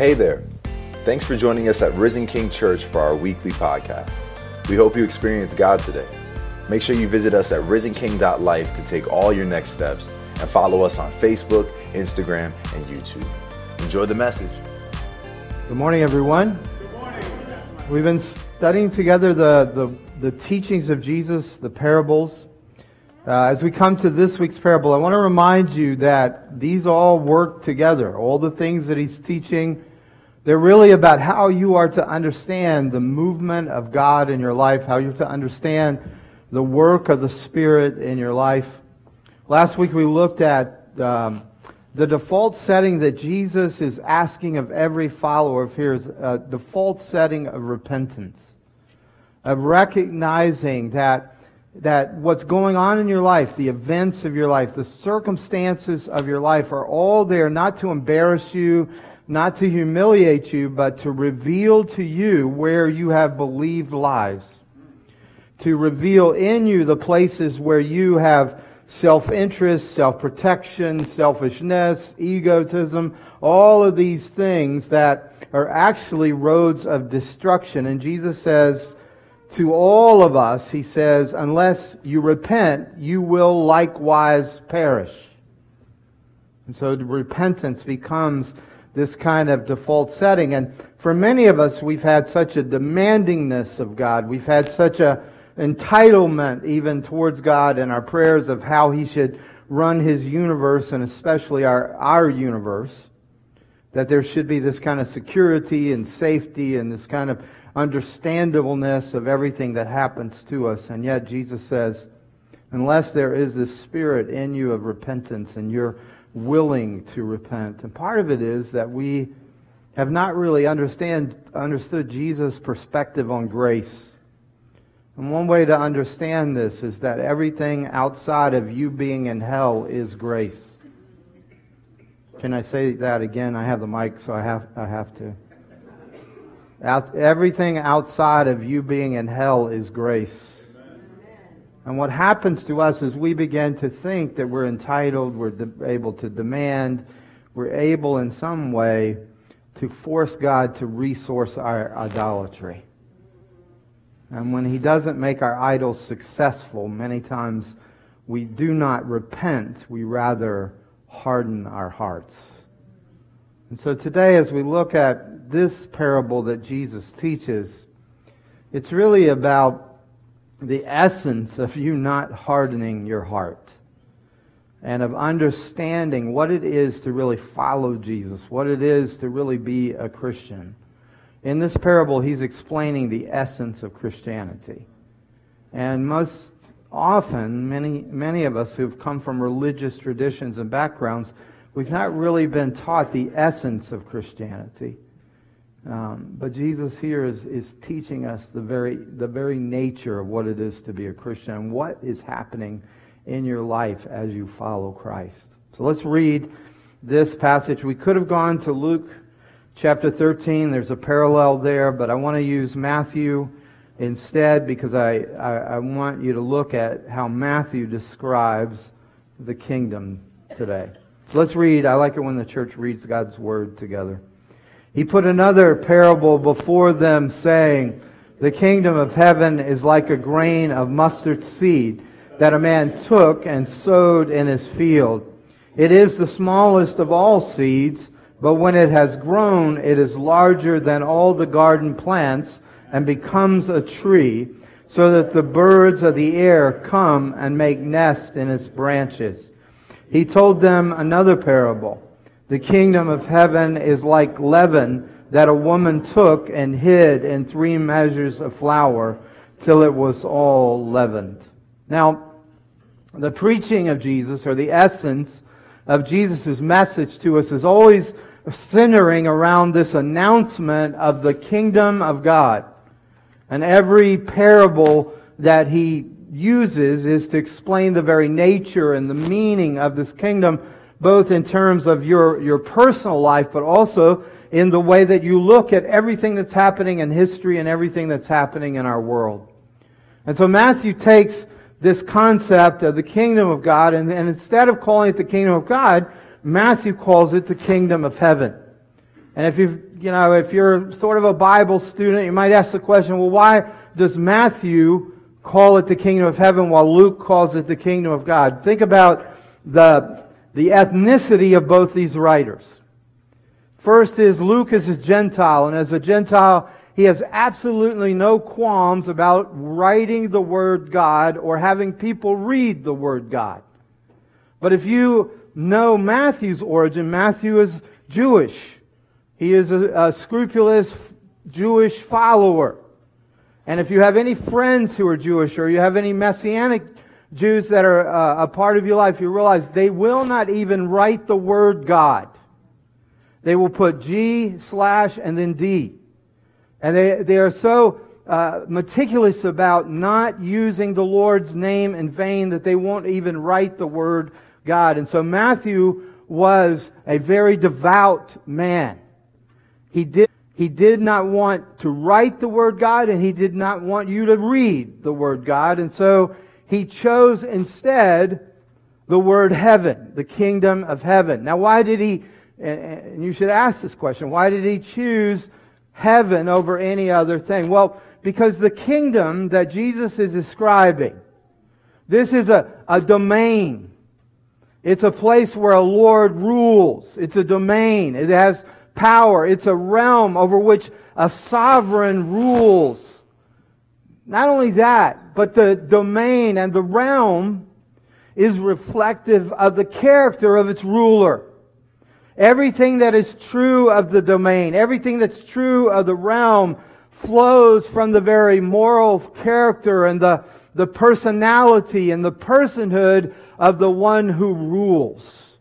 Hey there. Thanks for joining us at Risen King Church for our weekly podcast. We hope you experience God today. Make sure you visit us at risenking.life to take all your next steps and follow us on Facebook, Instagram, and YouTube. Enjoy the message. Good morning, everyone. Good morning. We've been studying together the, the, the teachings of Jesus, the parables. Uh, as we come to this week's parable, I want to remind you that these all work together. All the things that he's teaching, they're really about how you are to understand the movement of God in your life, how you're to understand the work of the Spirit in your life. Last week we looked at um, the default setting that Jesus is asking of every follower of his, a default setting of repentance, of recognizing that that what's going on in your life, the events of your life, the circumstances of your life are all there not to embarrass you, not to humiliate you, but to reveal to you where you have believed lies. To reveal in you the places where you have self-interest, self-protection, selfishness, egotism, all of these things that are actually roads of destruction. And Jesus says to all of us, he says, unless you repent, you will likewise perish. And so repentance becomes this kind of default setting. And for many of us, we've had such a demandingness of God. We've had such a entitlement even towards God in our prayers of how He should run His universe and especially our, our universe. That there should be this kind of security and safety and this kind of understandableness of everything that happens to us. And yet Jesus says, unless there is this spirit in you of repentance and you're willing to repent. And part of it is that we have not really understand, understood Jesus' perspective on grace. And one way to understand this is that everything outside of you being in hell is grace. Can I say that again? I have the mic, so I have, I have to. Out, everything outside of you being in hell is grace. And what happens to us is we begin to think that we're entitled, we're de- able to demand, we're able in some way to force God to resource our idolatry. And when He doesn't make our idols successful, many times we do not repent, we rather harden our hearts. And so today, as we look at this parable that Jesus teaches, it's really about the essence of you not hardening your heart and of understanding what it is to really follow Jesus, what it is to really be a Christian. In this parable, he's explaining the essence of Christianity. And most often, many, many of us who've come from religious traditions and backgrounds, we've not really been taught the essence of Christianity. Um, but Jesus here is, is teaching us the very, the very nature of what it is to be a Christian and what is happening in your life as you follow Christ. So let's read this passage. We could have gone to Luke chapter 13. There's a parallel there, but I want to use Matthew instead because I, I, I want you to look at how Matthew describes the kingdom today. Let's read. I like it when the church reads God's word together. He put another parable before them, saying, The kingdom of heaven is like a grain of mustard seed that a man took and sowed in his field. It is the smallest of all seeds, but when it has grown, it is larger than all the garden plants and becomes a tree, so that the birds of the air come and make nest in its branches. He told them another parable. The kingdom of heaven is like leaven that a woman took and hid in three measures of flour till it was all leavened. Now, the preaching of Jesus, or the essence of Jesus' message to us, is always centering around this announcement of the kingdom of God. And every parable that he uses is to explain the very nature and the meaning of this kingdom both in terms of your, your personal life, but also in the way that you look at everything that's happening in history and everything that's happening in our world. And so Matthew takes this concept of the kingdom of God, and, and instead of calling it the kingdom of God, Matthew calls it the kingdom of heaven. And if you you know, if you're sort of a Bible student, you might ask the question, well, why does Matthew call it the kingdom of heaven while Luke calls it the kingdom of God? Think about the, the ethnicity of both these writers. First is Luke is a Gentile, and as a Gentile, he has absolutely no qualms about writing the Word God or having people read the Word God. But if you know Matthew's origin, Matthew is Jewish. He is a, a scrupulous Jewish follower. And if you have any friends who are Jewish or you have any Messianic Jews that are uh, a part of your life, you realize they will not even write the word God. They will put G slash and then D. And they, they are so uh, meticulous about not using the Lord's name in vain that they won't even write the word God. And so Matthew was a very devout man. He did, he did not want to write the word God and he did not want you to read the word God. And so he chose instead the word heaven, the kingdom of heaven. Now why did he, and you should ask this question, why did he choose heaven over any other thing? Well, because the kingdom that Jesus is describing, this is a, a domain. It's a place where a Lord rules. It's a domain. It has power. It's a realm over which a sovereign rules. Not only that, but the domain and the realm is reflective of the character of its ruler. Everything that is true of the domain, everything that's true of the realm flows from the very moral character and the, the personality and the personhood of the one who rules.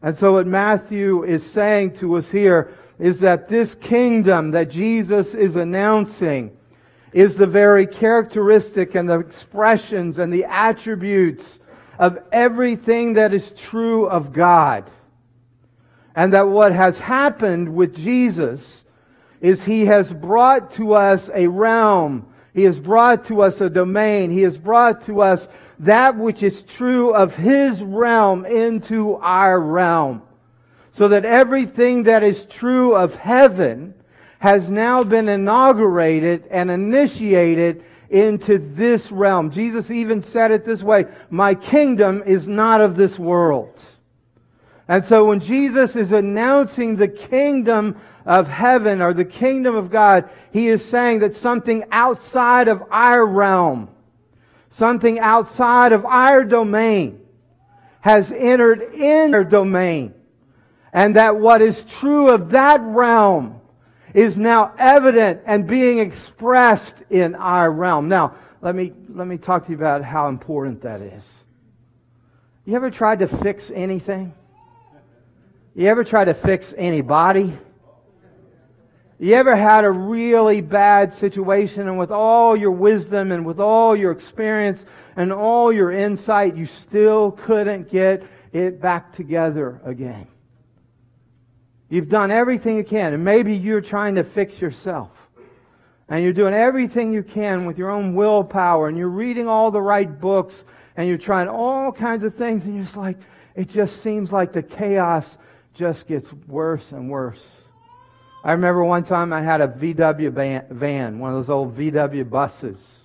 And so what Matthew is saying to us here is that this kingdom that Jesus is announcing is the very characteristic and the expressions and the attributes of everything that is true of God. And that what has happened with Jesus is he has brought to us a realm. He has brought to us a domain. He has brought to us that which is true of his realm into our realm. So that everything that is true of heaven has now been inaugurated and initiated into this realm. Jesus even said it this way, my kingdom is not of this world. And so when Jesus is announcing the kingdom of heaven or the kingdom of God, he is saying that something outside of our realm something outside of our domain has entered in our domain. And that what is true of that realm is now evident and being expressed in our realm. Now, let me, let me talk to you about how important that is. You ever tried to fix anything? You ever tried to fix anybody? You ever had a really bad situation and with all your wisdom and with all your experience and all your insight, you still couldn't get it back together again? You've done everything you can and maybe you're trying to fix yourself. And you're doing everything you can with your own willpower and you're reading all the right books and you're trying all kinds of things and you're just like, it just seems like the chaos just gets worse and worse. I remember one time I had a VW van, one of those old VW buses.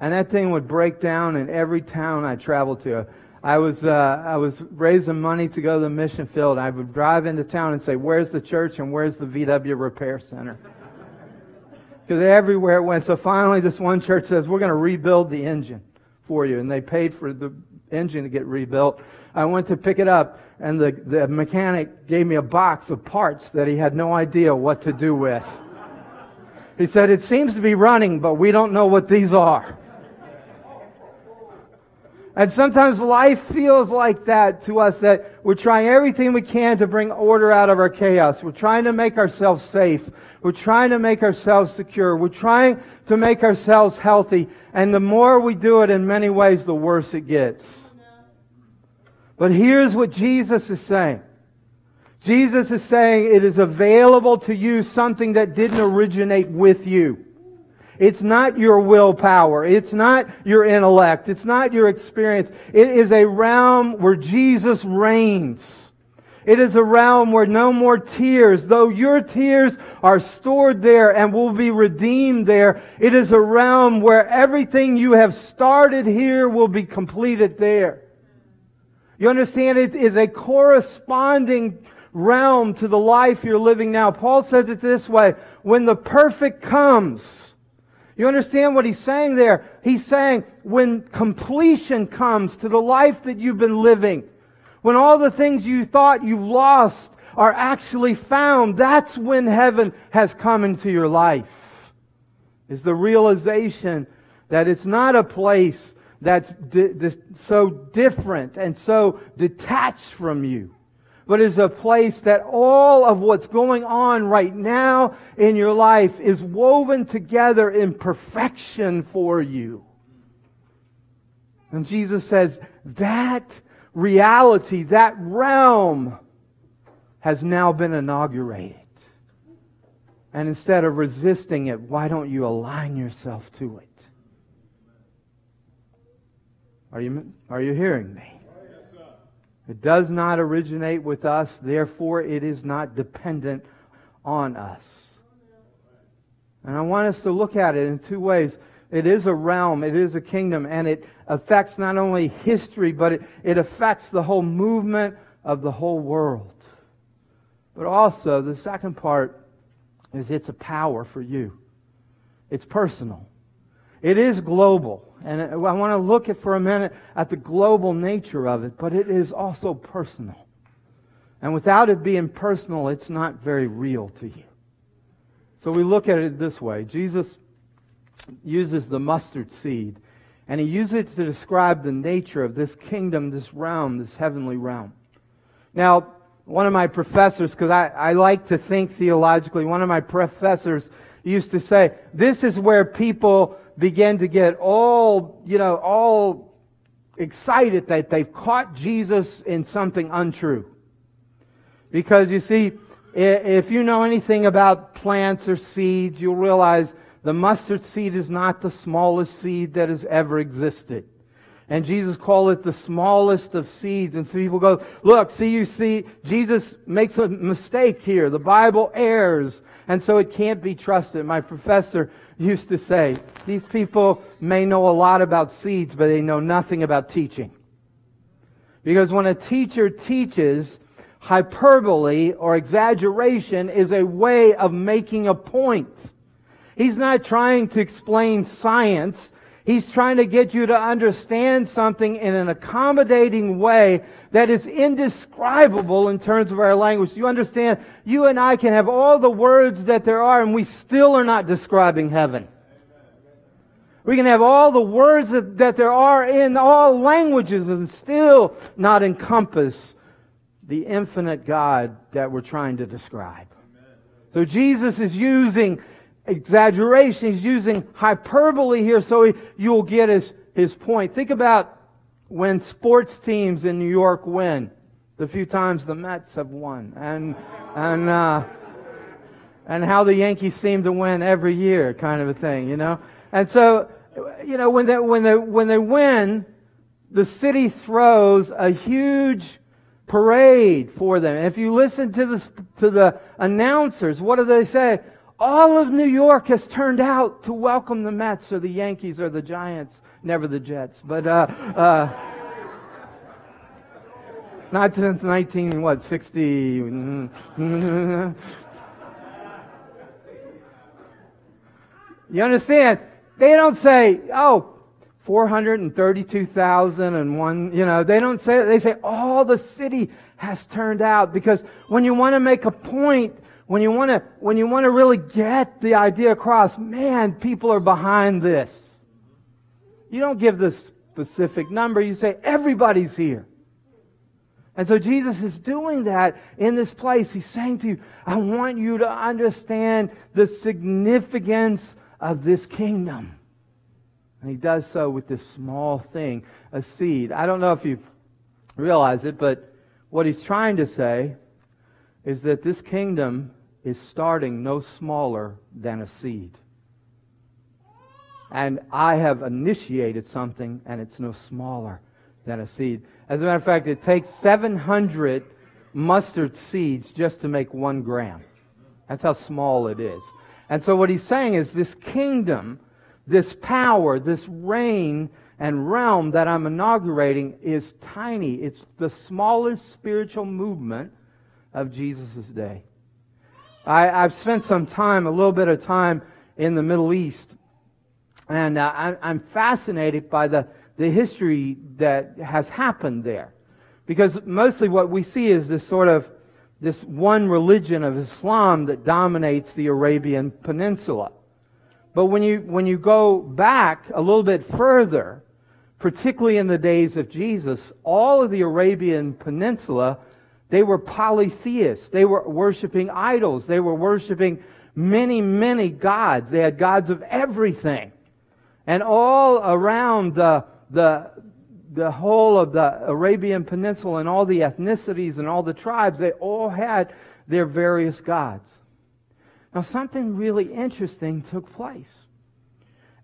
And that thing would break down in every town I traveled to. I was, uh, I was raising money to go to the mission field. I would drive into town and say, Where's the church and where's the VW repair center? Because everywhere it went. So finally, this one church says, We're going to rebuild the engine for you. And they paid for the engine to get rebuilt. I went to pick it up and the, the mechanic gave me a box of parts that he had no idea what to do with. He said, It seems to be running, but we don't know what these are. And sometimes life feels like that to us that we're trying everything we can to bring order out of our chaos. We're trying to make ourselves safe. We're trying to make ourselves secure. We're trying to make ourselves healthy. And the more we do it in many ways, the worse it gets. But here's what Jesus is saying. Jesus is saying it is available to you something that didn't originate with you. It's not your willpower. It's not your intellect. It's not your experience. It is a realm where Jesus reigns. It is a realm where no more tears, though your tears are stored there and will be redeemed there. It is a realm where everything you have started here will be completed there. You understand it is a corresponding realm to the life you're living now. Paul says it this way, when the perfect comes, you understand what he's saying there? He's saying when completion comes to the life that you've been living, when all the things you thought you've lost are actually found, that's when heaven has come into your life. Is the realization that it's not a place that's di- di- so different and so detached from you but is a place that all of what's going on right now in your life is woven together in perfection for you. And Jesus says that reality, that realm has now been inaugurated. And instead of resisting it, why don't you align yourself to it? Are you, are you hearing me? It does not originate with us, therefore it is not dependent on us. And I want us to look at it in two ways. It is a realm, it is a kingdom, and it affects not only history, but it, it affects the whole movement of the whole world. But also, the second part is it's a power for you. It's personal. It is global. And I want to look at for a minute at the global nature of it, but it is also personal. And without it being personal, it's not very real to you. So we look at it this way. Jesus uses the mustard seed, and he uses it to describe the nature of this kingdom, this realm, this heavenly realm. Now, one of my professors, because I, I like to think theologically, one of my professors used to say, this is where people begin to get all, you know, all excited that they've caught Jesus in something untrue. Because you see, if you know anything about plants or seeds, you'll realize the mustard seed is not the smallest seed that has ever existed. And Jesus called it the smallest of seeds. And so people go, look, see, you see, Jesus makes a mistake here. The Bible errs. And so it can't be trusted. My professor used to say, these people may know a lot about seeds, but they know nothing about teaching. Because when a teacher teaches, hyperbole or exaggeration is a way of making a point. He's not trying to explain science. He's trying to get you to understand something in an accommodating way that is indescribable in terms of our language. You understand? You and I can have all the words that there are and we still are not describing heaven. We can have all the words that, that there are in all languages and still not encompass the infinite God that we're trying to describe. So Jesus is using exaggeration. He's using hyperbole here so he, you'll get his, his point. Think about when sports teams in New York win. The few times the Mets have won. And, and, uh, and how the Yankees seem to win every year, kind of a thing, you know? And so, you know, when they, when they, when they win, the city throws a huge parade for them. If you listen to the, to the announcers, what do they say? All of New York has turned out to welcome the Mets or the Yankees or the Giants, never the Jets, but uh, uh, not since 19 what 60. you understand? They don't say, "Oh, 432,001, you know, they don't say They say all the city has turned out because when you want to make a point, when you want to, when you want to really get the idea across, man, people are behind this. You don't give the specific number. You say everybody's here. And so Jesus is doing that in this place. He's saying to you, I want you to understand the significance of this kingdom. And he does so with this small thing, a seed. I don't know if you realize it, but what he's trying to say is that this kingdom is starting no smaller than a seed. And I have initiated something, and it's no smaller than a seed. As a matter of fact, it takes 700 mustard seeds just to make one gram. That's how small it is. And so what he's saying is this kingdom, this power, this reign and realm that I'm inaugurating is tiny. It's the smallest spiritual movement of Jesus' day. I, have spent some time, a little bit of time in the Middle East, and uh, I, I'm fascinated by the, the history that has happened there. Because mostly what we see is this sort of this one religion of Islam that dominates the Arabian Peninsula. But when you, when you go back a little bit further, particularly in the days of Jesus, all of the Arabian Peninsula, they were polytheists. They were worshiping idols. They were worshiping many, many gods. They had gods of everything. And all around the, the, the whole of the Arabian Peninsula and all the ethnicities and all the tribes, they all had their various gods. Now, something really interesting took place.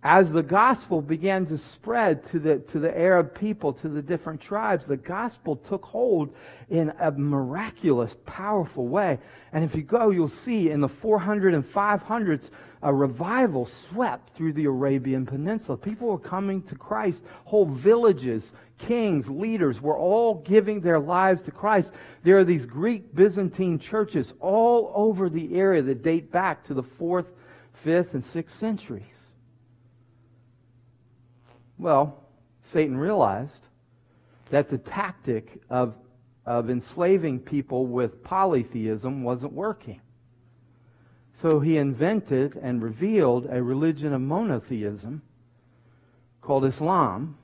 As the gospel began to spread to the, to the Arab people, to the different tribes, the gospel took hold in a miraculous, powerful way. And if you go, you'll see in the 400 and 500s, a revival swept through the Arabian Peninsula. People were coming to Christ. Whole villages, kings, leaders were all giving their lives to Christ. There are these Greek Byzantine churches all over the area that date back to the 4th, 5th, and 6th centuries. Well, Satan realized that the tactic of, of enslaving people with polytheism wasn't working. So he invented and revealed a religion of monotheism called Islam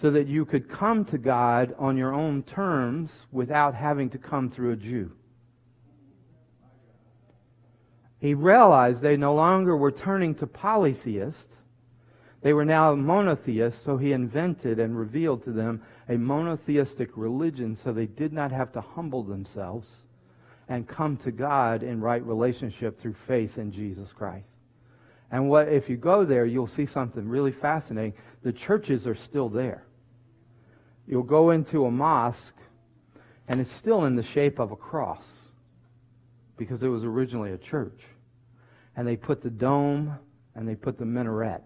so that you could come to God on your own terms without having to come through a Jew. He realized they no longer were turning to polytheists. They were now monotheists, so he invented and revealed to them a monotheistic religion so they did not have to humble themselves and come to God in right relationship through faith in Jesus Christ. And what if you go there, you'll see something really fascinating. The churches are still there. You'll go into a mosque, and it's still in the shape of a cross because it was originally a church. And they put the dome and they put the minaret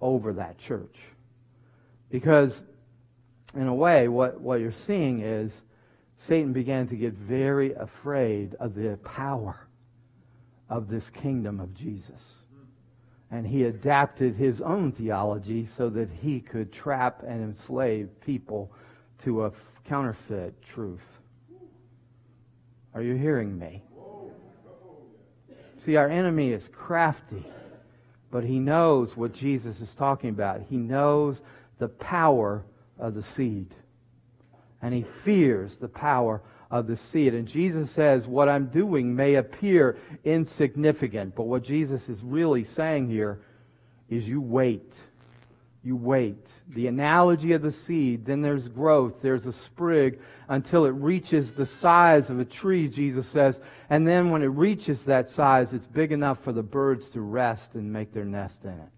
over that church. Because, in a way, what, what you're seeing is Satan began to get very afraid of the power of this kingdom of Jesus. And he adapted his own theology so that he could trap and enslave people to a counterfeit truth. Are you hearing me? See, our enemy is crafty, but he knows what Jesus is talking about. He knows the power of the seed and he fears the power of the seed. And Jesus says, What I'm doing may appear insignificant, but what Jesus is really saying here is you wait. You wait. The analogy of the seed, then there's growth, there's a sprig until it reaches the size of a tree, Jesus says. And then when it reaches that size, it's big enough for the birds to rest and make their nest in it.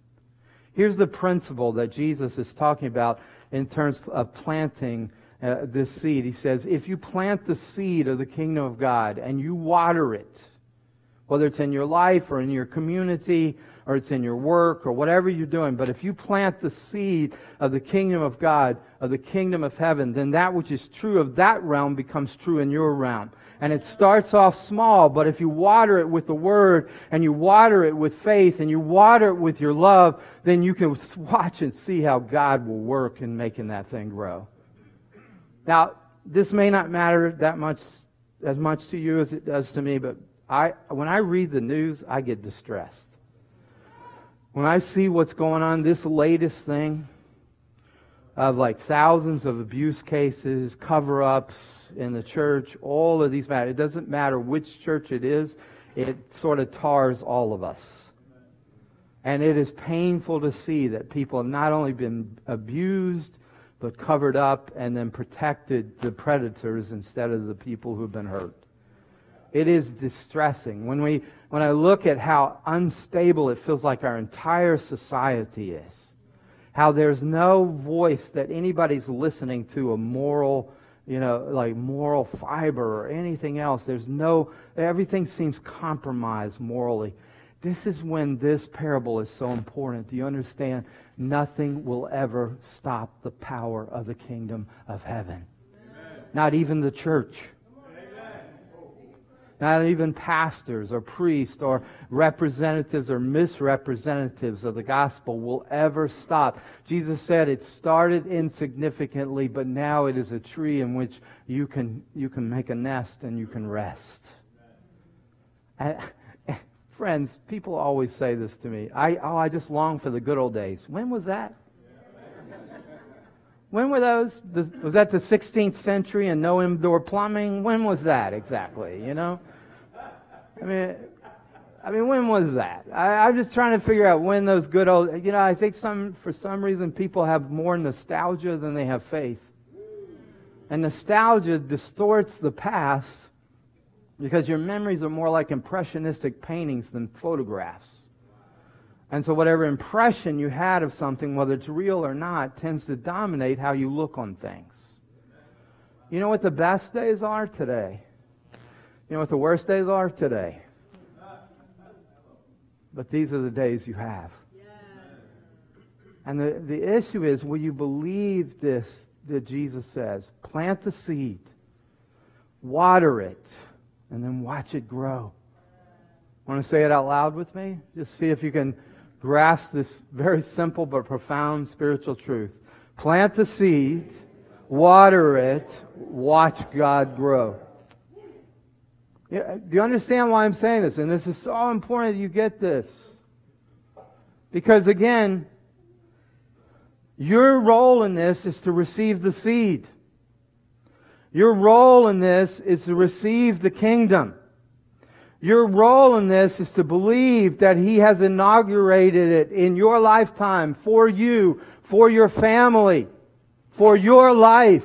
Here's the principle that Jesus is talking about in terms of planting uh, this seed. He says, if you plant the seed of the kingdom of God and you water it, whether it's in your life or in your community or it's in your work or whatever you're doing, but if you plant the seed of the kingdom of God, of the kingdom of heaven, then that which is true of that realm becomes true in your realm. And it starts off small, but if you water it with the word and you water it with faith and you water it with your love, then you can watch and see how God will work in making that thing grow. Now, this may not matter that much, as much to you as it does to me, but I, when I read the news, I get distressed. When I see what's going on, this latest thing of like thousands of abuse cases, cover ups in the church, all of these matter. It doesn't matter which church it is, it sort of tars all of us. And it is painful to see that people have not only been abused, but covered up and then protected the predators instead of the people who've been hurt. It is distressing. When, we, when I look at how unstable it feels like our entire society is, how there's no voice that anybody's listening to, a moral, you know, like moral fiber or anything else. There's no, everything seems compromised morally. This is when this parable is so important. Do you understand? Nothing will ever stop the power of the kingdom of heaven. Amen. Not even the church. Not even pastors or priests or representatives or misrepresentatives of the gospel will ever stop. Jesus said it started insignificantly, but now it is a tree in which you can, you can make a nest and you can rest. And, friends, people always say this to me. I, oh, I just long for the good old days. When was that? When were those? Was that the 16th century and no indoor plumbing? When was that exactly? You know? I mean, I mean, when was that? I, I'm just trying to figure out when those good old. You know, I think some for some reason people have more nostalgia than they have faith, and nostalgia distorts the past because your memories are more like impressionistic paintings than photographs. And so, whatever impression you had of something, whether it's real or not, tends to dominate how you look on things. You know what the best days are today? You know what the worst days are today? But these are the days you have. And the, the issue is will you believe this that Jesus says? Plant the seed, water it, and then watch it grow. Want to say it out loud with me? Just see if you can grasp this very simple but profound spiritual truth. Plant the seed, water it, watch God grow. Do you understand why I'm saying this? And this is so important that you get this. Because again, your role in this is to receive the seed. Your role in this is to receive the kingdom. Your role in this is to believe that He has inaugurated it in your lifetime for you, for your family, for your life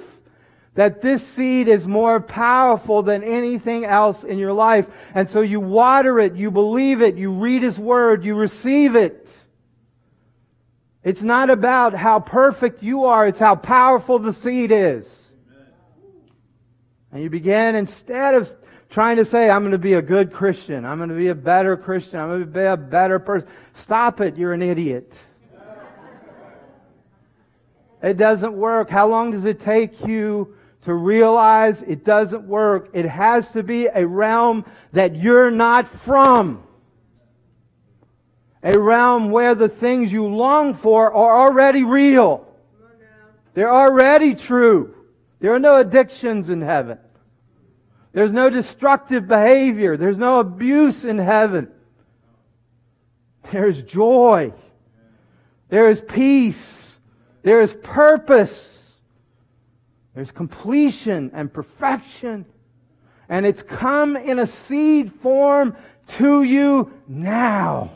that this seed is more powerful than anything else in your life. And so you water it, you believe it, you read His Word, you receive it. It's not about how perfect you are, it's how powerful the seed is. And you begin, instead of trying to say, I'm going to be a good Christian, I'm going to be a better Christian, I'm going to be a better person, stop it, you're an idiot. It doesn't work. How long does it take you to realize it doesn't work. It has to be a realm that you're not from. A realm where the things you long for are already real. They're already true. There are no addictions in heaven. There's no destructive behavior. There's no abuse in heaven. There's joy. There is peace. There is purpose. There's completion and perfection. And it's come in a seed form to you now.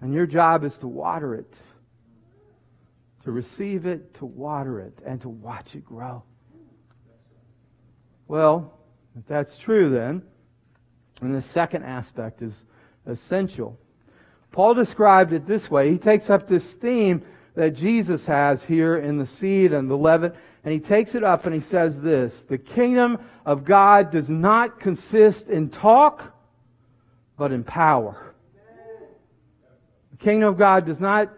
And your job is to water it, to receive it, to water it, and to watch it grow. Well, if that's true, then, and the second aspect is essential. Paul described it this way. He takes up this theme that Jesus has here in the seed and the leaven, and he takes it up and he says this The kingdom of God does not consist in talk, but in power. The kingdom of God does not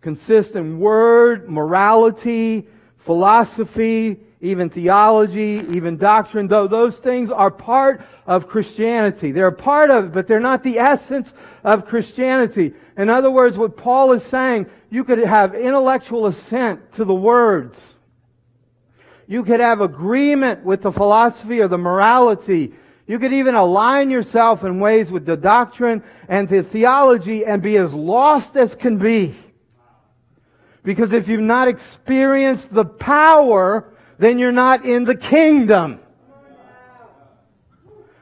consist in word, morality, philosophy, even theology, even doctrine, though those things are part of Christianity. They're a part of it, but they're not the essence of Christianity. In other words, what Paul is saying, you could have intellectual assent to the words you could have agreement with the philosophy or the morality. You could even align yourself in ways with the doctrine and the theology and be as lost as can be. Because if you've not experienced the power, then you're not in the kingdom.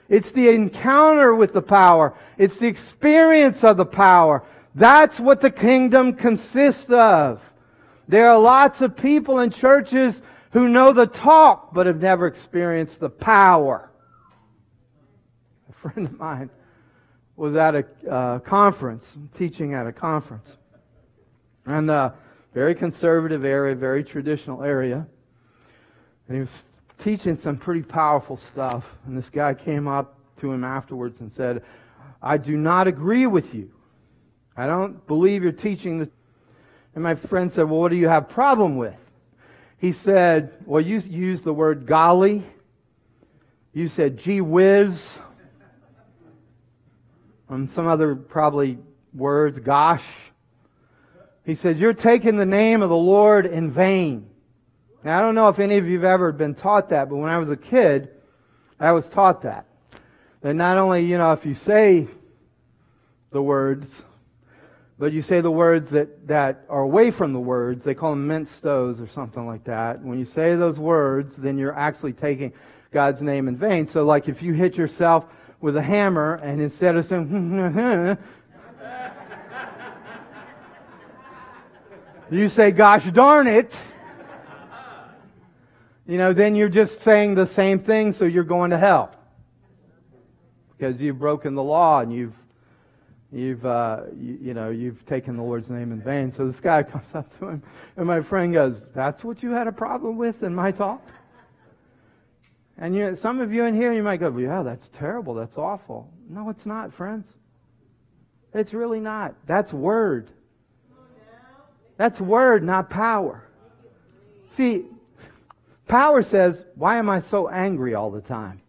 It's the encounter with the power. It's the experience of the power. That's what the kingdom consists of. There are lots of people in churches who know the talk but have never experienced the power. A friend of mine was at a uh, conference, teaching at a conference. And a uh, very conservative area, very traditional area. And he was teaching some pretty powerful stuff. And this guy came up to him afterwards and said, I do not agree with you. I don't believe you're teaching the. And my friend said, Well, what do you have problem with? He said, Well, you used the word golly. You said gee whiz. And some other probably words, gosh. He said, You're taking the name of the Lord in vain. Now, I don't know if any of you have ever been taught that, but when I was a kid, I was taught that. That not only, you know, if you say the words, but you say the words that, that are away from the words, they call them minced oaths or something like that. When you say those words, then you're actually taking God's name in vain. So, like if you hit yourself with a hammer and instead of saying, you say, gosh darn it, you know, then you're just saying the same thing, so you're going to hell. Because you've broken the law and you've, you've, uh, you, you know, you've taken the Lord's name in vain. So this guy comes up to him, and my friend goes, That's what you had a problem with in my talk? And you, some of you in here, you might go, Yeah, that's terrible. That's awful. No, it's not, friends. It's really not. That's word. That's word, not power. See, power says, why am I so angry all the time?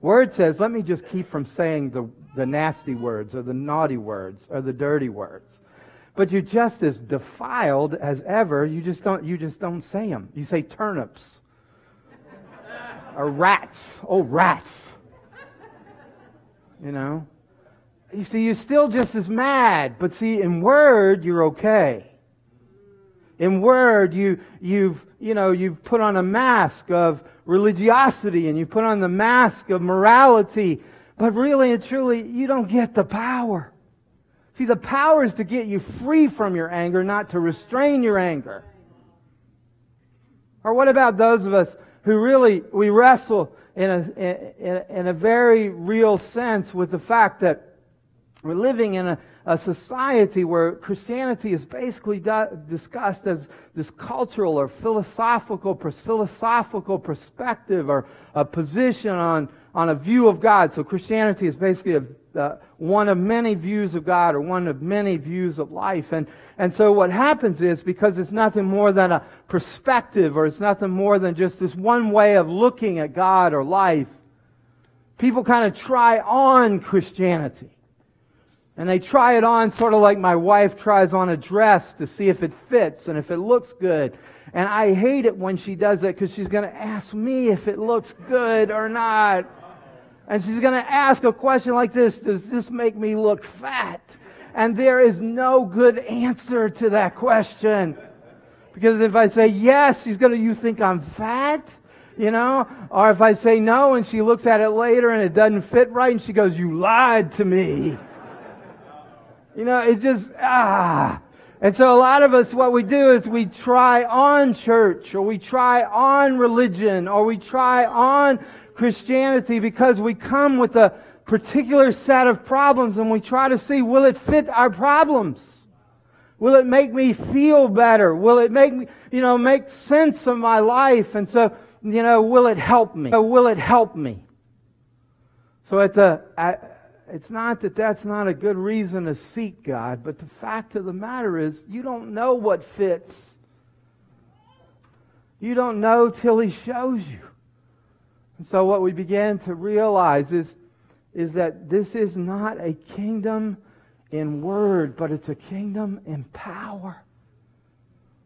Word says, let me just keep from saying the, the nasty words or the naughty words or the dirty words. But you're just as defiled as ever. You just don't, you just don't say them. You say turnips or rats. Oh, rats. You know? You see, you're still just as mad. But see, in word, you're okay. In word, you, you've, you know, you've put on a mask of religiosity and you put on the mask of morality, but really and truly, you don't get the power. See, the power is to get you free from your anger, not to restrain your anger. Or what about those of us who really, we wrestle in a, in, in a very real sense with the fact that we're living in a, a society where Christianity is basically discussed as this cultural or philosophical, philosophical perspective or a position on, on a view of God. So Christianity is basically a, uh, one of many views of God or one of many views of life. And, and so what happens is because it's nothing more than a perspective or it's nothing more than just this one way of looking at God or life, people kind of try on Christianity. And they try it on sort of like my wife tries on a dress to see if it fits and if it looks good. And I hate it when she does that because she's going to ask me if it looks good or not. And she's going to ask a question like this Does this make me look fat? And there is no good answer to that question. Because if I say yes, she's going to, you think I'm fat? You know? Or if I say no and she looks at it later and it doesn't fit right and she goes, You lied to me. You know, it just, ah. And so a lot of us, what we do is we try on church or we try on religion or we try on Christianity because we come with a particular set of problems and we try to see, will it fit our problems? Will it make me feel better? Will it make me, you know, make sense of my life? And so, you know, will it help me? Will it help me? So at the, at, it's not that that's not a good reason to seek God, but the fact of the matter is, you don't know what fits. You don't know till He shows you. And so, what we began to realize is, is that this is not a kingdom in word, but it's a kingdom in power.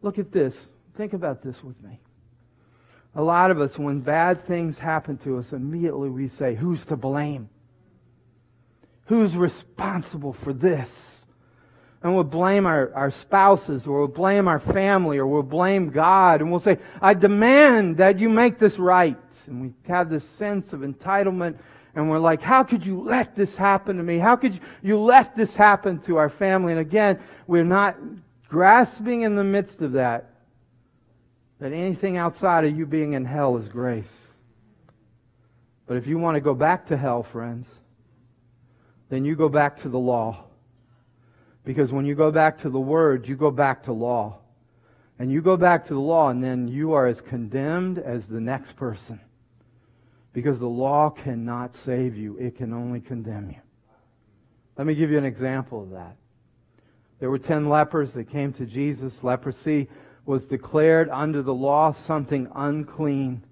Look at this. Think about this with me. A lot of us, when bad things happen to us, immediately we say, Who's to blame? Who's responsible for this? And we'll blame our, our spouses, or we'll blame our family, or we'll blame God, and we'll say, I demand that you make this right. And we have this sense of entitlement, and we're like, how could you let this happen to me? How could you, you let this happen to our family? And again, we're not grasping in the midst of that that anything outside of you being in hell is grace. But if you want to go back to hell, friends, then you go back to the law. Because when you go back to the Word, you go back to law. And you go back to the law, and then you are as condemned as the next person. Because the law cannot save you, it can only condemn you. Let me give you an example of that. There were ten lepers that came to Jesus. Leprosy was declared under the law something unclean.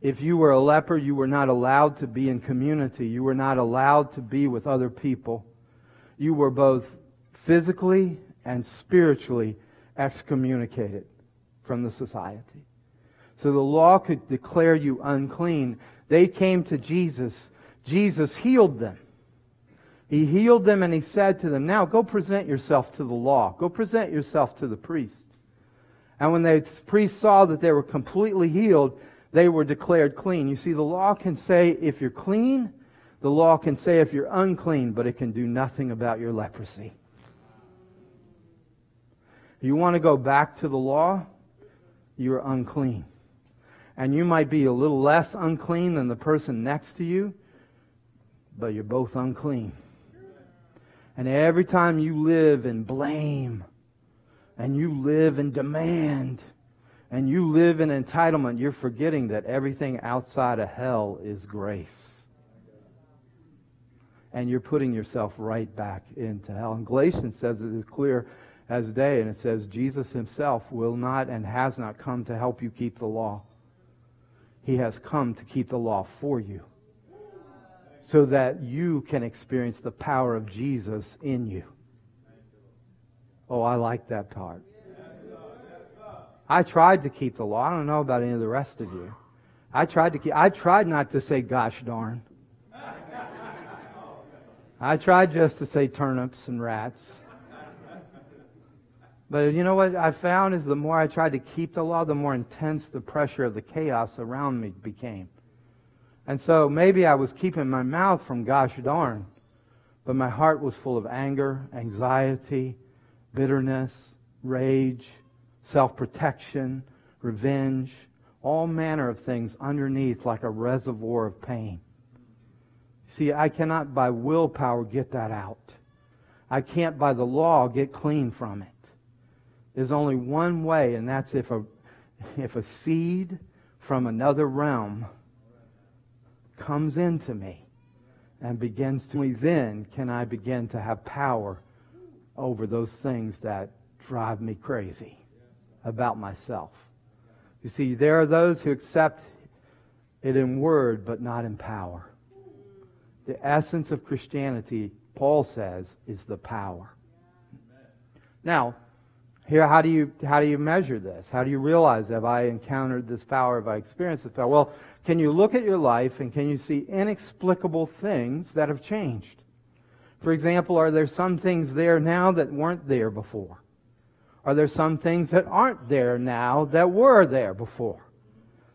If you were a leper, you were not allowed to be in community. You were not allowed to be with other people. You were both physically and spiritually excommunicated from the society. So the law could declare you unclean. They came to Jesus. Jesus healed them. He healed them and he said to them, Now go present yourself to the law. Go present yourself to the priest. And when the priest saw that they were completely healed, they were declared clean. You see, the law can say if you're clean, the law can say if you're unclean, but it can do nothing about your leprosy. You want to go back to the law? You're unclean. And you might be a little less unclean than the person next to you, but you're both unclean. And every time you live in blame, and you live in demand, and you live in entitlement, you're forgetting that everything outside of hell is grace. And you're putting yourself right back into hell. And Galatians says it is clear as day, and it says Jesus himself will not and has not come to help you keep the law. He has come to keep the law for you so that you can experience the power of Jesus in you. Oh, I like that part. I tried to keep the law. I don't know about any of the rest of you. I tried to keep, I tried not to say gosh darn. I tried just to say turnips and rats. But you know what I found is the more I tried to keep the law, the more intense the pressure of the chaos around me became. And so maybe I was keeping my mouth from gosh darn, but my heart was full of anger, anxiety, bitterness, rage, self protection, revenge, all manner of things underneath like a reservoir of pain. See, I cannot by willpower get that out. I can't by the law get clean from it. There's only one way, and that's if a, if a seed from another realm comes into me and begins to me, then can I begin to have power over those things that drive me crazy about myself. You see, there are those who accept it in word but not in power. The essence of Christianity, Paul says, is the power. Now, here, how do you how do you measure this? How do you realize have I encountered this power? Have I experienced this power? Well, can you look at your life and can you see inexplicable things that have changed? For example, are there some things there now that weren't there before? Are there some things that aren't there now that were there before?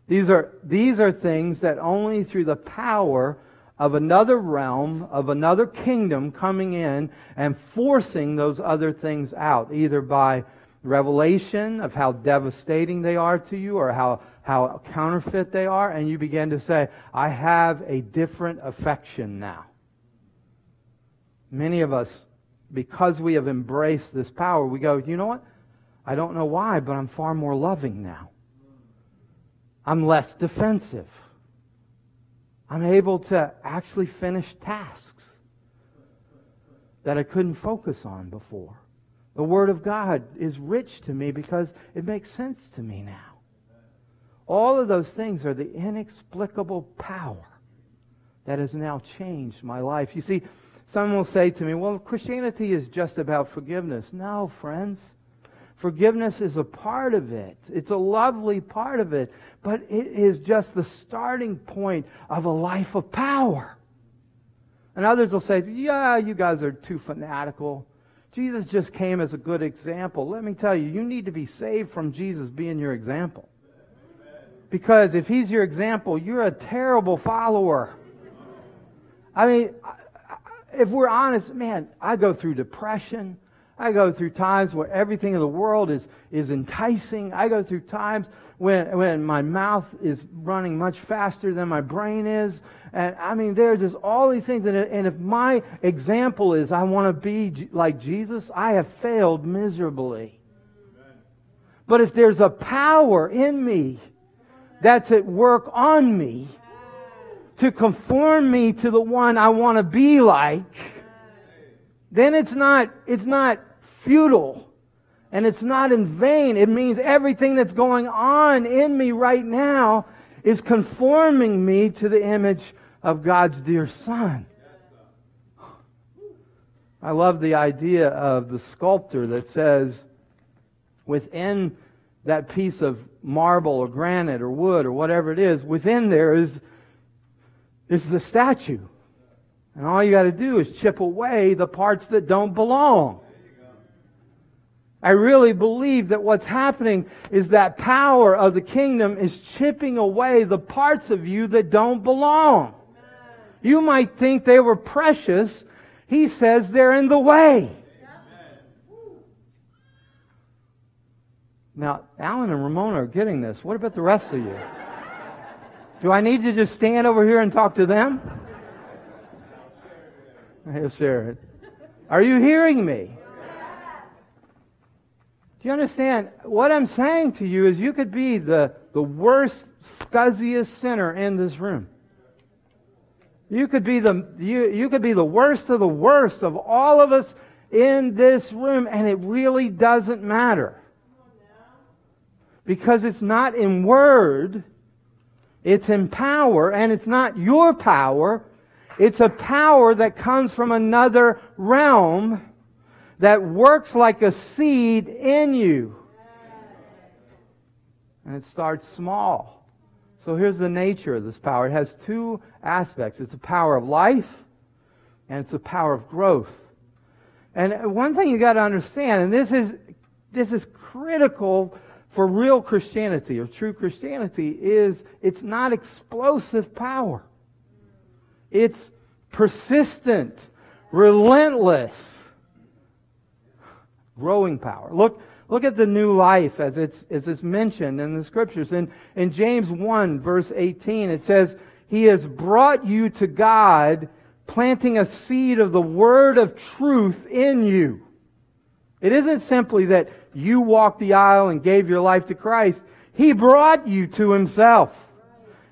These are, these are things that only through the power of another realm, of another kingdom coming in and forcing those other things out, either by revelation of how devastating they are to you or how, how counterfeit they are, and you begin to say, I have a different affection now. Many of us, because we have embraced this power, we go, you know what? I don't know why, but I'm far more loving now. I'm less defensive. I'm able to actually finish tasks that I couldn't focus on before. The Word of God is rich to me because it makes sense to me now. All of those things are the inexplicable power that has now changed my life. You see, some will say to me, well, Christianity is just about forgiveness. No, friends. Forgiveness is a part of it. It's a lovely part of it, but it is just the starting point of a life of power. And others will say, yeah, you guys are too fanatical. Jesus just came as a good example. Let me tell you, you need to be saved from Jesus being your example. Because if he's your example, you're a terrible follower. I mean, if we're honest, man, I go through depression. I go through times where everything in the world is, is enticing. I go through times when, when my mouth is running much faster than my brain is. And I mean, there's just all these things. And, and if my example is I want to be like Jesus, I have failed miserably. But if there's a power in me that's at work on me to conform me to the one I want to be like, then it's not, it's not futile and it's not in vain. It means everything that's going on in me right now is conforming me to the image of God's dear Son. I love the idea of the sculptor that says, within that piece of marble or granite or wood or whatever it is, within there is, is the statue. And all you got to do is chip away the parts that don't belong. I really believe that what's happening is that power of the kingdom is chipping away the parts of you that don't belong. You might think they were precious. He says they're in the way. Now, Alan and Ramona are getting this. What about the rest of you? Do I need to just stand over here and talk to them? Hey, Sharon. Are you hearing me? You understand? What I'm saying to you is you could be the, the worst, scuzziest sinner in this room. You could be the you, you could be the worst of the worst of all of us in this room, and it really doesn't matter. Because it's not in word, it's in power, and it's not your power. It's a power that comes from another realm that works like a seed in you. And it starts small. So here's the nature of this power it has two aspects it's a power of life, and it's a power of growth. And one thing you got to understand, and this is, this is critical for real Christianity or true Christianity, is it's not explosive power. It's persistent, relentless growing power. Look, look at the new life as it's, as it's mentioned in the scriptures. In, in James 1, verse 18, it says, He has brought you to God, planting a seed of the word of truth in you. It isn't simply that you walked the aisle and gave your life to Christ. He brought you to Himself.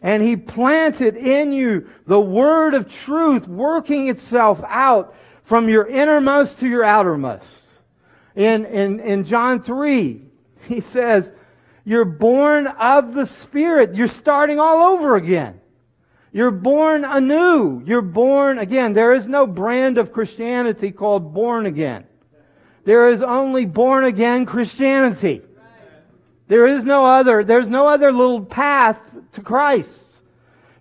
And He planted in you the word of truth working itself out from your innermost to your outermost in, in, in John 3, he says, You're born of the Spirit. You're starting all over again. You're born anew. You're born again. There is no brand of Christianity called born again. There is only born again Christianity. There is no other, there's no other little path to Christ.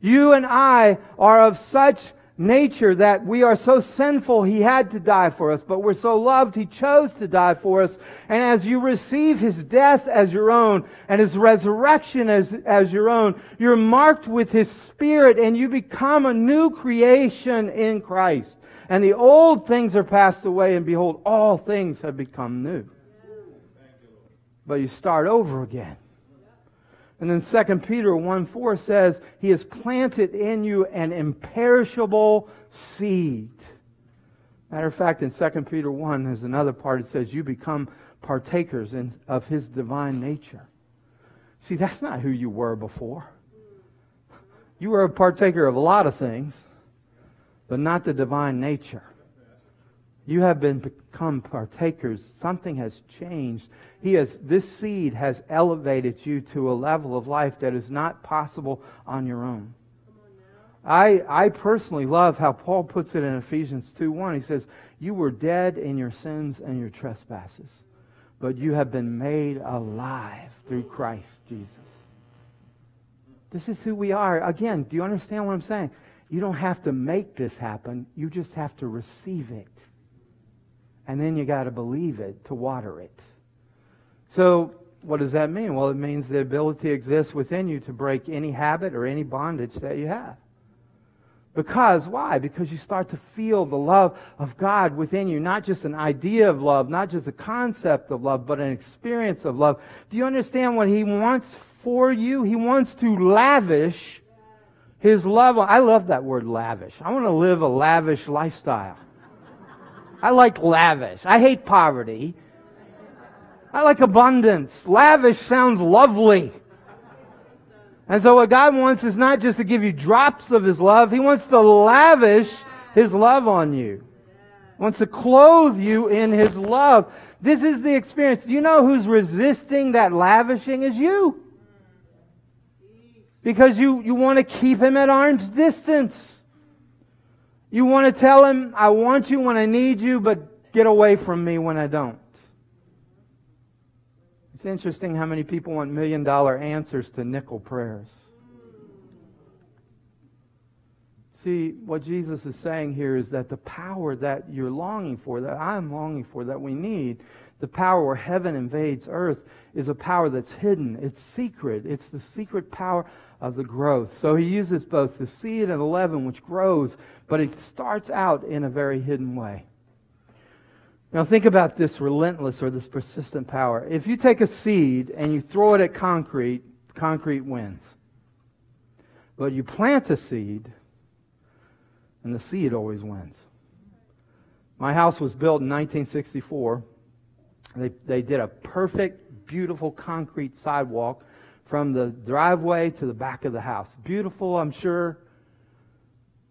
You and I are of such nature that we are so sinful he had to die for us, but we're so loved he chose to die for us. And as you receive his death as your own and his resurrection as, as your own, you're marked with his spirit and you become a new creation in Christ. And the old things are passed away and behold, all things have become new. But you start over again. And then 2 Peter 1 4 says, He has planted in you an imperishable seed. Matter of fact, in 2 Peter 1, there's another part that says, You become partakers in, of His divine nature. See, that's not who you were before. You were a partaker of a lot of things, but not the divine nature. You have been become partakers. Something has changed. He has, this seed has elevated you to a level of life that is not possible on your own. I, I personally love how Paul puts it in Ephesians 2 1. He says, You were dead in your sins and your trespasses, but you have been made alive through Christ Jesus. This is who we are. Again, do you understand what I'm saying? You don't have to make this happen, you just have to receive it. And then you got to believe it to water it. So, what does that mean? Well, it means the ability exists within you to break any habit or any bondage that you have. Because, why? Because you start to feel the love of God within you. Not just an idea of love, not just a concept of love, but an experience of love. Do you understand what He wants for you? He wants to lavish His love. I love that word lavish. I want to live a lavish lifestyle. I like lavish. I hate poverty. I like abundance. Lavish sounds lovely. And so what God wants is not just to give you drops of His love, He wants to lavish His love on you. He wants to clothe you in His love. This is the experience. Do you know who's resisting that lavishing is you? Because you, you want to keep Him at arm's distance. You want to tell Him, I want you when I need you, but get away from me when I don't. It's interesting how many people want million dollar answers to nickel prayers. See, what Jesus is saying here is that the power that you're longing for, that I'm longing for, that we need, the power where heaven invades earth, is a power that's hidden. It's secret. It's the secret power of the growth. So he uses both the seed and the leaven, which grows, but it starts out in a very hidden way. Now think about this relentless or this persistent power. If you take a seed and you throw it at concrete, concrete wins. But you plant a seed, and the seed always wins. My house was built in 1964. They, they did a perfect, beautiful concrete sidewalk from the driveway to the back of the house. Beautiful, I'm sure.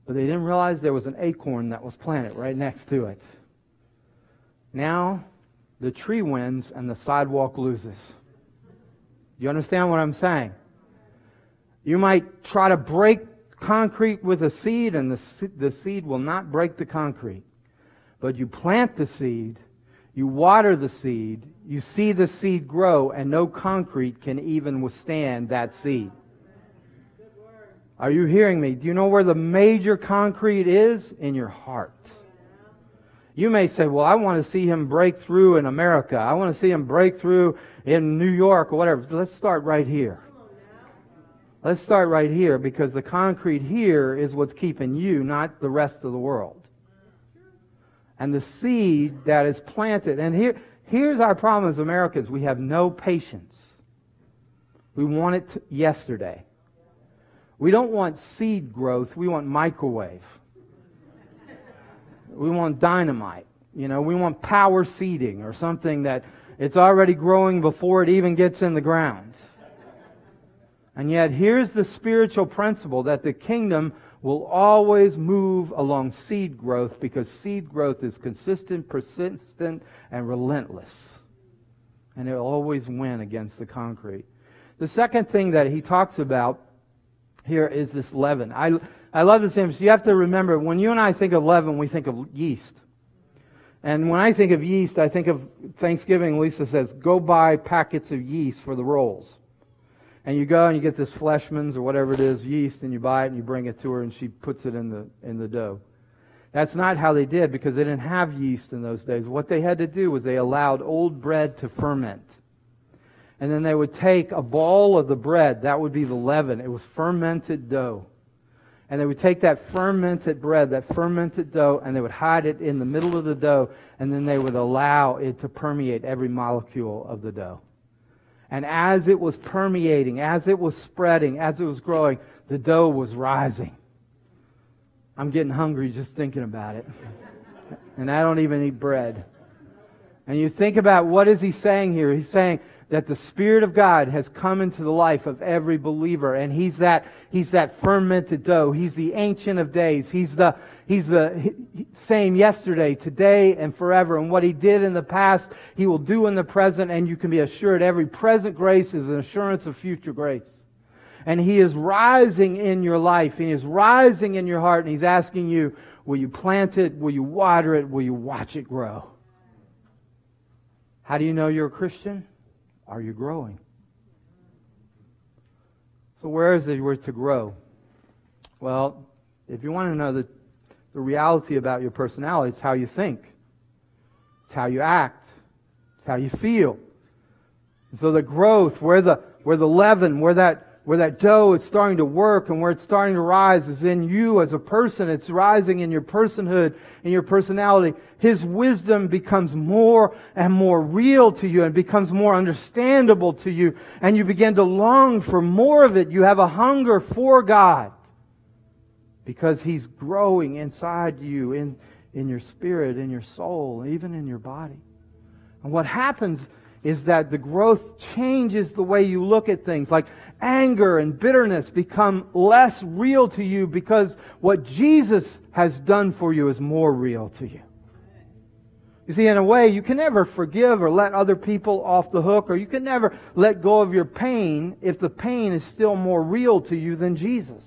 But they didn't realize there was an acorn that was planted right next to it. Now the tree wins and the sidewalk loses. You understand what I'm saying? You might try to break concrete with a seed, and the, the seed will not break the concrete. But you plant the seed, you water the seed, you see the seed grow, and no concrete can even withstand that seed. Are you hearing me? Do you know where the major concrete is? In your heart. You may say, well, I want to see him break through in America. I want to see him break through in New York or whatever. Let's start right here. Let's start right here because the concrete here is what's keeping you, not the rest of the world. And the seed that is planted. And here, here's our problem as Americans. We have no patience. We want it yesterday. We don't want seed growth. We want microwave. We want dynamite. You know, we want power seeding or something that it's already growing before it even gets in the ground. And yet, here's the spiritual principle that the kingdom will always move along seed growth because seed growth is consistent, persistent, and relentless. And it will always win against the concrete. The second thing that he talks about here is this leaven. I, I love this image. You have to remember, when you and I think of leaven, we think of yeast. And when I think of yeast, I think of Thanksgiving. Lisa says, go buy packets of yeast for the rolls. And you go and you get this Fleischmann's or whatever it is, yeast, and you buy it and you bring it to her and she puts it in the, in the dough. That's not how they did because they didn't have yeast in those days. What they had to do was they allowed old bread to ferment. And then they would take a ball of the bread, that would be the leaven. It was fermented dough. And they would take that fermented bread, that fermented dough, and they would hide it in the middle of the dough, and then they would allow it to permeate every molecule of the dough. And as it was permeating, as it was spreading, as it was growing, the dough was rising. I'm getting hungry just thinking about it. and I don't even eat bread. And you think about what is he saying here? He's saying, that the Spirit of God has come into the life of every believer. And He's that, He's that fermented dough. He's the Ancient of Days. He's the, He's the same yesterday, today, and forever. And what He did in the past, He will do in the present. And you can be assured every present grace is an assurance of future grace. And He is rising in your life. He is rising in your heart. And He's asking you, will you plant it? Will you water it? Will you watch it grow? How do you know you're a Christian? Are you growing? So, where is it we're to grow? Well, if you want to know the, the reality about your personality, it's how you think, it's how you act, it's how you feel. And so, the growth, where the, where the leaven, where that where that dough is starting to work and where it's starting to rise is in you as a person. It's rising in your personhood, in your personality. His wisdom becomes more and more real to you and becomes more understandable to you. And you begin to long for more of it. You have a hunger for God because He's growing inside you, in, in your spirit, in your soul, even in your body. And what happens is that the growth changes the way you look at things. Like anger and bitterness become less real to you because what Jesus has done for you is more real to you. You see, in a way, you can never forgive or let other people off the hook, or you can never let go of your pain if the pain is still more real to you than Jesus.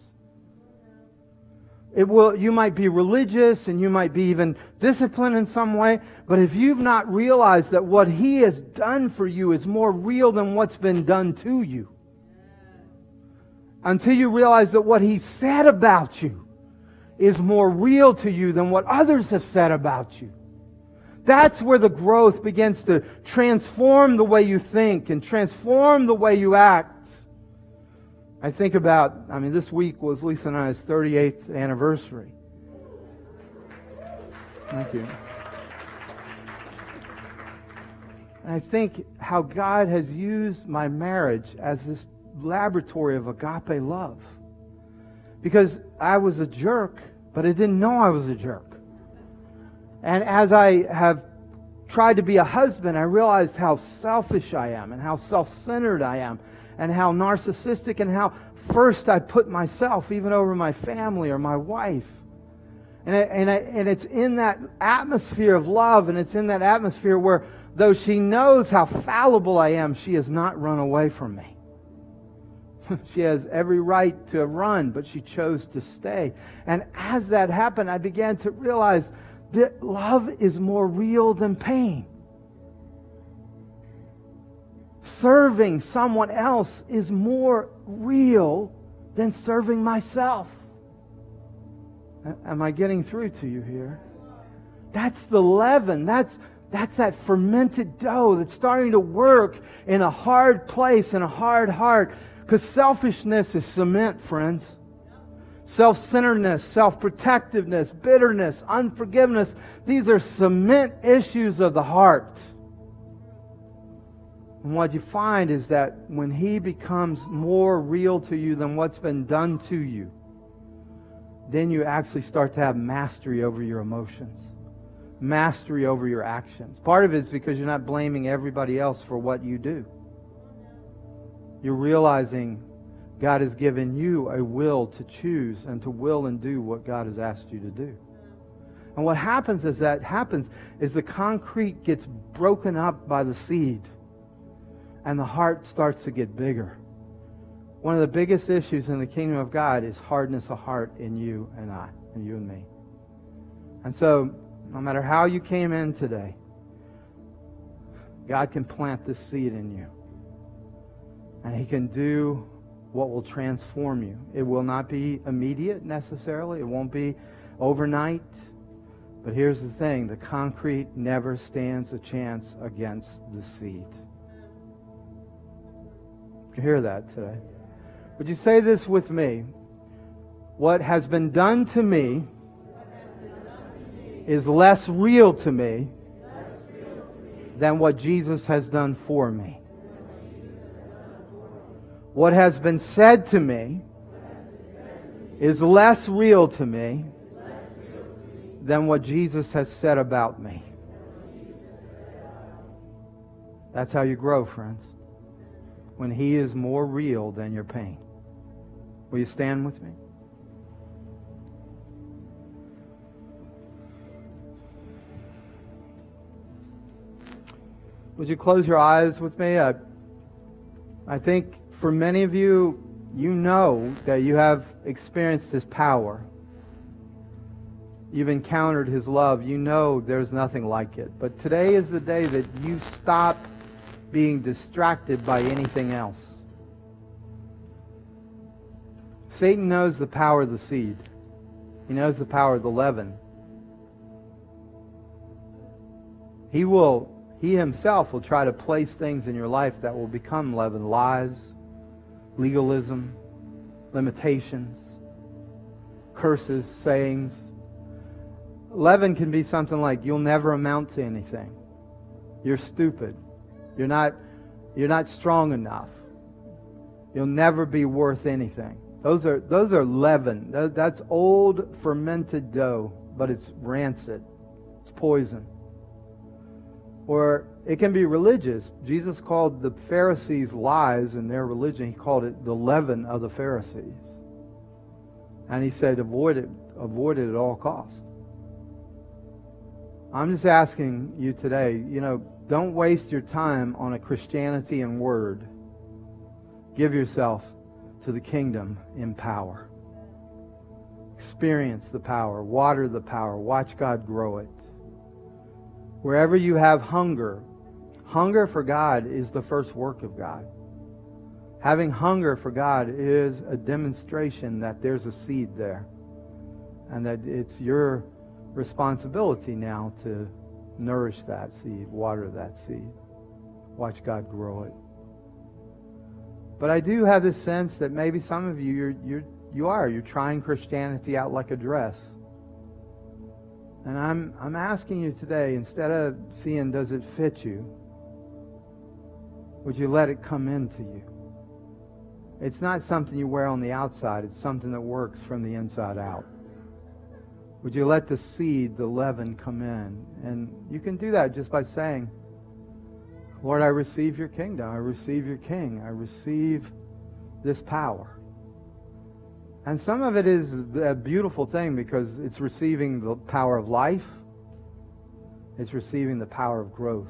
It will, you might be religious and you might be even disciplined in some way, but if you've not realized that what He has done for you is more real than what's been done to you, until you realize that what He said about you is more real to you than what others have said about you, that's where the growth begins to transform the way you think and transform the way you act. I think about, I mean, this week was Lisa and I's 38th anniversary. Thank you. And I think how God has used my marriage as this laboratory of agape love. Because I was a jerk, but I didn't know I was a jerk. And as I have tried to be a husband, I realized how selfish I am and how self centered I am and how narcissistic and how first I put myself even over my family or my wife. And, I, and, I, and it's in that atmosphere of love and it's in that atmosphere where, though she knows how fallible I am, she has not run away from me. she has every right to run, but she chose to stay. And as that happened, I began to realize that love is more real than pain serving someone else is more real than serving myself. Am I getting through to you here? That's the leaven. That's, that's that fermented dough that's starting to work in a hard place, in a hard heart. Because selfishness is cement, friends. Self centeredness, self protectiveness, bitterness, unforgiveness, these are cement issues of the heart. And what you find is that when He becomes more real to you than what's been done to you, then you actually start to have mastery over your emotions, mastery over your actions. Part of it is because you're not blaming everybody else for what you do. You're realizing God has given you a will to choose and to will and do what God has asked you to do. And what happens as that happens is the concrete gets broken up by the seed and the heart starts to get bigger. One of the biggest issues in the kingdom of God is hardness of heart in you and I, and you and me. And so, no matter how you came in today, God can plant this seed in you. And He can do what will transform you. It will not be immediate necessarily, it won't be overnight. But here's the thing the concrete never stands a chance against the seed you hear that today? Would you say this with me? What has been done to me is less real to me than what Jesus has done for me. What has been said to me is less real to me than what Jesus has said about me. That's how you grow, friends when He is more real than your pain. Will you stand with me? Would you close your eyes with me? I, I think for many of you, you know that you have experienced His power. You've encountered His love. You know there's nothing like it. But today is the day that you stop being distracted by anything else. Satan knows the power of the seed. He knows the power of the leaven. He will he himself will try to place things in your life that will become leaven, lies, legalism, limitations, curses, sayings. Leaven can be something like you'll never amount to anything. You're stupid. You're not, you're not strong enough. You'll never be worth anything. Those are, those are leaven. That's old fermented dough, but it's rancid. It's poison. Or it can be religious. Jesus called the Pharisees lies in their religion. He called it the leaven of the Pharisees. And he said, avoid it, avoid it at all costs. I'm just asking you today, you know, don't waste your time on a Christianity and word. Give yourself to the kingdom in power. Experience the power, water the power, watch God grow it. Wherever you have hunger, hunger for God is the first work of God. Having hunger for God is a demonstration that there's a seed there and that it's your responsibility now to nourish that seed, water that seed, watch God grow it. But I do have this sense that maybe some of you, you're, you're, you are, you're trying Christianity out like a dress. And I'm, I'm asking you today, instead of seeing does it fit you, would you let it come into you? It's not something you wear on the outside, it's something that works from the inside out. Would you let the seed, the leaven, come in? And you can do that just by saying, Lord, I receive your kingdom. I receive your king. I receive this power. And some of it is a beautiful thing because it's receiving the power of life, it's receiving the power of growth.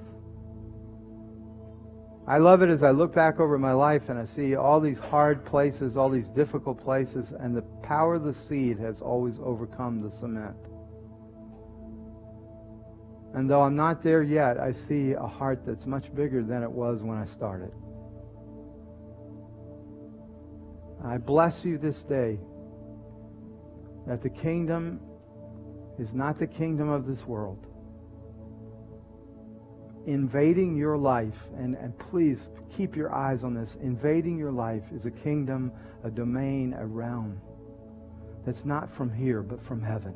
I love it as I look back over my life and I see all these hard places, all these difficult places, and the power of the seed has always overcome the cement. And though I'm not there yet, I see a heart that's much bigger than it was when I started. I bless you this day that the kingdom is not the kingdom of this world. Invading your life, and, and please keep your eyes on this, invading your life is a kingdom, a domain, a realm that's not from here, but from heaven.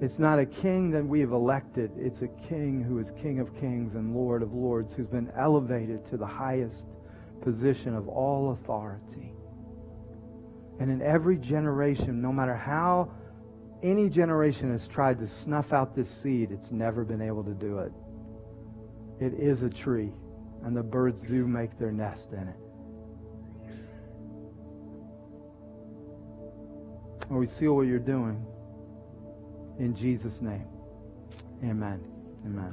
It's not a king that we have elected. It's a king who is King of kings and Lord of lords, who's been elevated to the highest position of all authority. And in every generation, no matter how any generation has tried to snuff out this seed, it's never been able to do it. It is a tree, and the birds do make their nest in it. Or we see what you're doing. In Jesus' name. Amen. Amen.